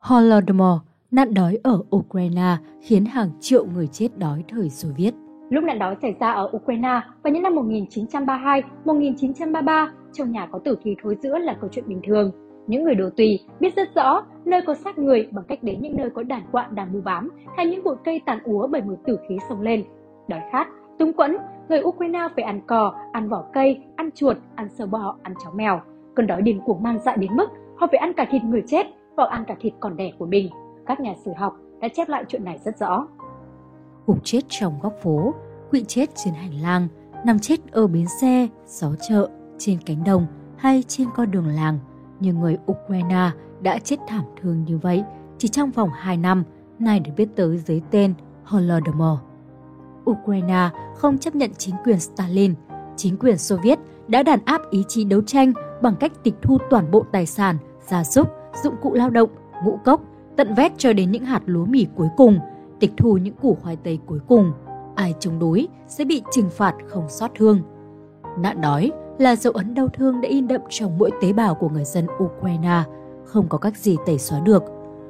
Holodomor, nạn đói ở Ukraine khiến hàng triệu người chết đói thời Xô Viết. Lúc nạn đói xảy ra ở Ukraine vào những năm 1932-1933, trong nhà có tử thi thối giữa là câu chuyện bình thường. Những người đồ tùy biết rất rõ nơi có xác người bằng cách đến những nơi có đàn quạ đang bu bám hay những bụi cây tàn úa bởi mùi tử khí sông lên. Đói khát, túng quẫn, người Ukraine phải ăn cò, ăn vỏ cây, ăn chuột, ăn sâu bò, ăn chó mèo. Cơn đói điên cuồng man dại đến mức họ phải ăn cả thịt người chết hoặc ăn cả thịt còn đẻ của mình. Các nhà sử học đã chép lại chuyện này rất rõ. Gục chết trong góc phố, quỵ chết trên hành lang, nằm chết ở bến xe, xó chợ, trên cánh đồng hay trên con đường làng. Nhưng người Ukraine đã chết thảm thương như vậy chỉ trong vòng 2 năm, nay được biết tới dưới tên Holodomor. Ukraine không chấp nhận chính quyền Stalin, chính quyền Xô Viết đã đàn áp ý chí đấu tranh bằng cách tịch thu toàn bộ tài sản, gia súc, dụng cụ lao động, ngũ cốc, tận vét cho đến những hạt lúa mì cuối cùng, tịch thu những củ khoai tây cuối cùng. Ai chống đối sẽ bị trừng phạt không xót thương. Nạn đói là dấu ấn đau thương đã in đậm trong mỗi tế bào của người dân Ukraine, không có cách gì tẩy xóa được.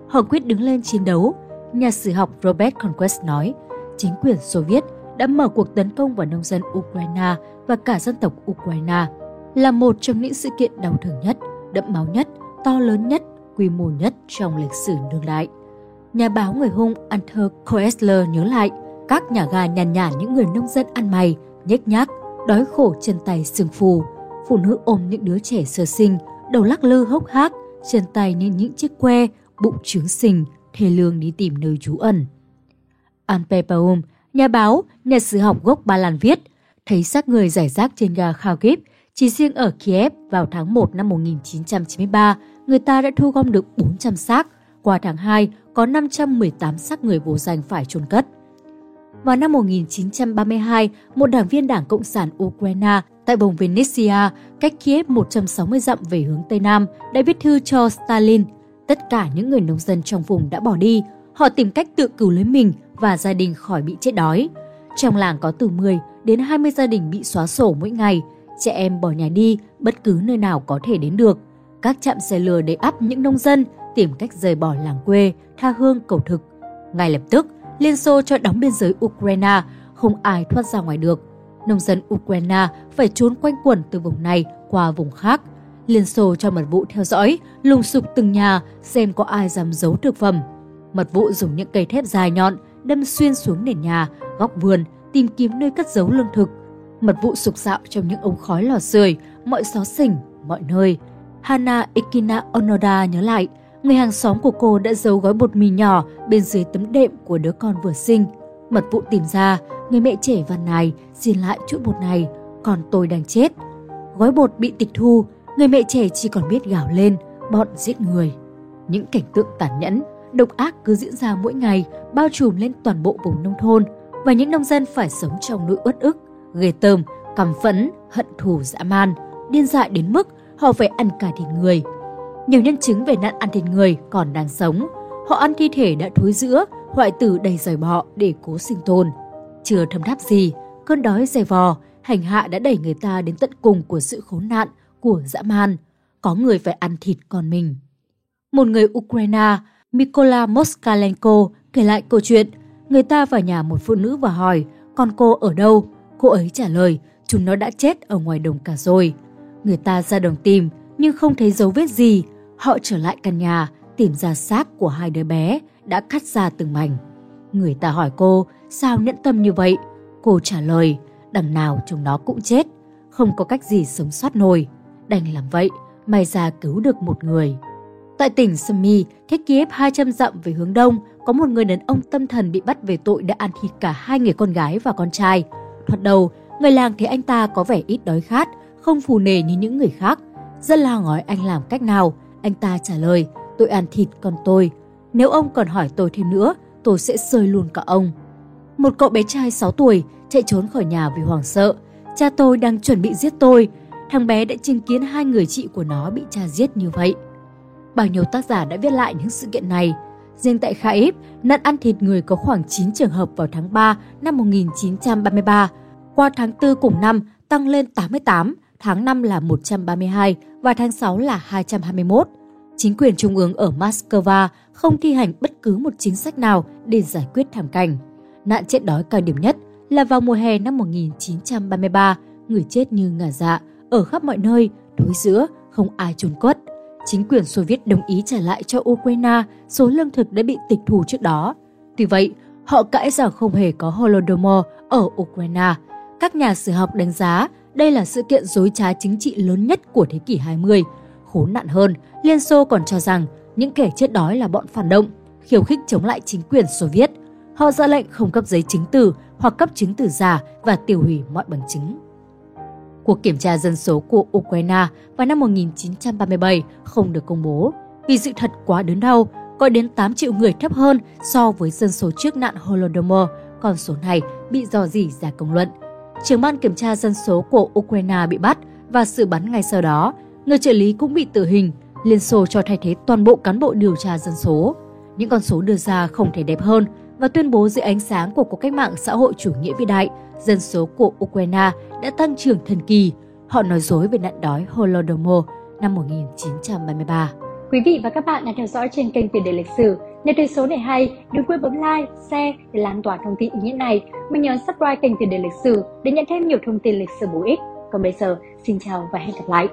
Họ quyết đứng lên chiến đấu. Nhà sử học Robert Conquest nói, chính quyền Xô Viết đã mở cuộc tấn công vào nông dân Ukraine và cả dân tộc Ukraine là một trong những sự kiện đau thương nhất, đẫm máu nhất, to lớn nhất, quy mô nhất trong lịch sử đương đại. Nhà báo người hung Arthur Koestler nhớ lại, các nhà ga nhàn nhản những người nông dân ăn mày, nhếch nhác, đói khổ chân tay sưng phù, phụ nữ ôm những đứa trẻ sơ sinh, đầu lắc lư hốc hác, chân tay như những chiếc que, bụng trướng sình, thề lương đi tìm nơi trú ẩn. Anpe Paum, nhà báo, nhà sử học gốc Ba Lan viết, thấy xác người giải rác trên ga Kharkiv, chỉ riêng ở Kiev vào tháng 1 năm 1993, người ta đã thu gom được 400 xác. Qua tháng 2, có 518 xác người vô danh phải chôn cất. Vào năm 1932, một đảng viên Đảng Cộng sản Ukraine tại vùng Venetia, cách Kiev 160 dặm về hướng Tây Nam, đã viết thư cho Stalin. Tất cả những người nông dân trong vùng đã bỏ đi. Họ tìm cách tự cứu lấy mình và gia đình khỏi bị chết đói. Trong làng có từ 10 đến 20 gia đình bị xóa sổ mỗi ngày. Trẻ em bỏ nhà đi bất cứ nơi nào có thể đến được. Các trạm xe lừa để ắp những nông dân tìm cách rời bỏ làng quê, tha hương cầu thực. Ngay lập tức, Liên Xô cho đóng biên giới Ukraine, không ai thoát ra ngoài được. Nông dân Ukraine phải trốn quanh quẩn từ vùng này qua vùng khác. Liên Xô cho mật vụ theo dõi, lùng sục từng nhà xem có ai dám giấu thực phẩm. Mật vụ dùng những cây thép dài nhọn đâm xuyên xuống nền nhà, góc vườn, tìm kiếm nơi cất giấu lương thực. Mật vụ sục sạo trong những ống khói lò sưởi, mọi xó xỉnh, mọi nơi. Hana Ikina Onoda nhớ lại, người hàng xóm của cô đã giấu gói bột mì nhỏ bên dưới tấm đệm của đứa con vừa sinh. Mật vụ tìm ra, người mẹ trẻ văn này xin lại chút bột này, còn tôi đang chết. Gói bột bị tịch thu, người mẹ trẻ chỉ còn biết gào lên, bọn giết người. Những cảnh tượng tàn nhẫn, độc ác cứ diễn ra mỗi ngày, bao trùm lên toàn bộ vùng nông thôn và những nông dân phải sống trong nỗi uất ức, ghê tởm, căm phẫn, hận thù dã man, điên dại đến mức họ phải ăn cả thịt người. Nhiều nhân chứng về nạn ăn thịt người còn đang sống. Họ ăn thi thể đã thối rữa, hoại tử đầy dòi bọ để cố sinh tồn. Chưa thấm tháp gì, cơn đói dày vò, hành hạ đã đẩy người ta đến tận cùng của sự khốn nạn, của dã man. Có người phải ăn thịt con mình. Một người Ukraine, Mykola Moskalenko kể lại câu chuyện. Người ta vào nhà một phụ nữ và hỏi, con cô ở đâu? Cô ấy trả lời, chúng nó đã chết ở ngoài đồng cả rồi. Người ta ra đồng tìm, nhưng không thấy dấu vết gì. Họ trở lại căn nhà, tìm ra xác của hai đứa bé đã cắt ra từng mảnh. Người ta hỏi cô, sao nhẫn tâm như vậy? Cô trả lời, đằng nào chúng nó cũng chết, không có cách gì sống sót nổi. Đành làm vậy, may ra cứu được một người. Tại tỉnh Sami, cách Kiev 200 dặm về hướng đông, có một người đàn ông tâm thần bị bắt về tội đã ăn thịt cả hai người con gái và con trai. Thoạt đầu, người làng thấy anh ta có vẻ ít đói khát, không phù nề như những người khác. Dân làng hỏi anh làm cách nào, anh ta trả lời, tôi ăn thịt con tôi. Nếu ông còn hỏi tôi thêm nữa, tôi sẽ rơi luôn cả ông. Một cậu bé trai 6 tuổi chạy trốn khỏi nhà vì hoảng sợ. Cha tôi đang chuẩn bị giết tôi. Thằng bé đã chứng kiến hai người chị của nó bị cha giết như vậy. Bao nhiêu tác giả đã viết lại những sự kiện này. Riêng tại Khaib nạn ăn thịt người có khoảng 9 trường hợp vào tháng 3 năm 1933. Qua tháng 4 cùng năm tăng lên 88, tháng 5 là 132 và tháng 6 là 221. chính quyền trung ương ở Moscow không thi hành bất cứ một chính sách nào để giải quyết thảm cảnh. Nạn chết đói cao điểm nhất là vào mùa hè năm 1933, người chết như ngả dạ, ở khắp mọi nơi, đối giữa, không ai chôn cất. Chính quyền Xô Viết đồng ý trả lại cho Ukraine số lương thực đã bị tịch thu trước đó. Tuy vậy, họ cãi rằng không hề có Holodomor ở Ukraine. Các nhà sử học đánh giá đây là sự kiện dối trá chính trị lớn nhất của thế kỷ 20. Khốn nạn hơn, Liên Xô còn cho rằng những kẻ chết đói là bọn phản động, khiêu khích chống lại chính quyền Xô Viết. Họ ra lệnh không cấp giấy chứng từ hoặc cấp chứng từ giả và tiêu hủy mọi bằng chứng. Cuộc kiểm tra dân số của Ukraine vào năm 1937 không được công bố vì sự thật quá đớn đau, có đến 8 triệu người thấp hơn so với dân số trước nạn Holodomor, con số này bị dò dỉ ra công luận. Trưởng ban kiểm tra dân số của Ukraine bị bắt và xử bắn ngay sau đó. Người trợ lý cũng bị tử hình. Liên Xô cho thay thế toàn bộ cán bộ điều tra dân số. Những con số đưa ra không thể đẹp hơn và tuyên bố dưới ánh sáng của cuộc cách mạng xã hội chủ nghĩa vĩ đại, dân số của Ukraine đã tăng trưởng thần kỳ. Họ nói dối về nạn đói Holodomor năm 1933. Quý vị và các bạn đang theo dõi trên kênh Tiền đề lịch sử. Nếu thấy số này hay, đừng quên bấm like, share để lan tỏa thông tin ý nghĩa này. Mình nhớ subscribe kênh Tiền đề lịch sử để nhận thêm nhiều thông tin lịch sử bổ ích. Còn bây giờ, xin chào và hẹn gặp lại.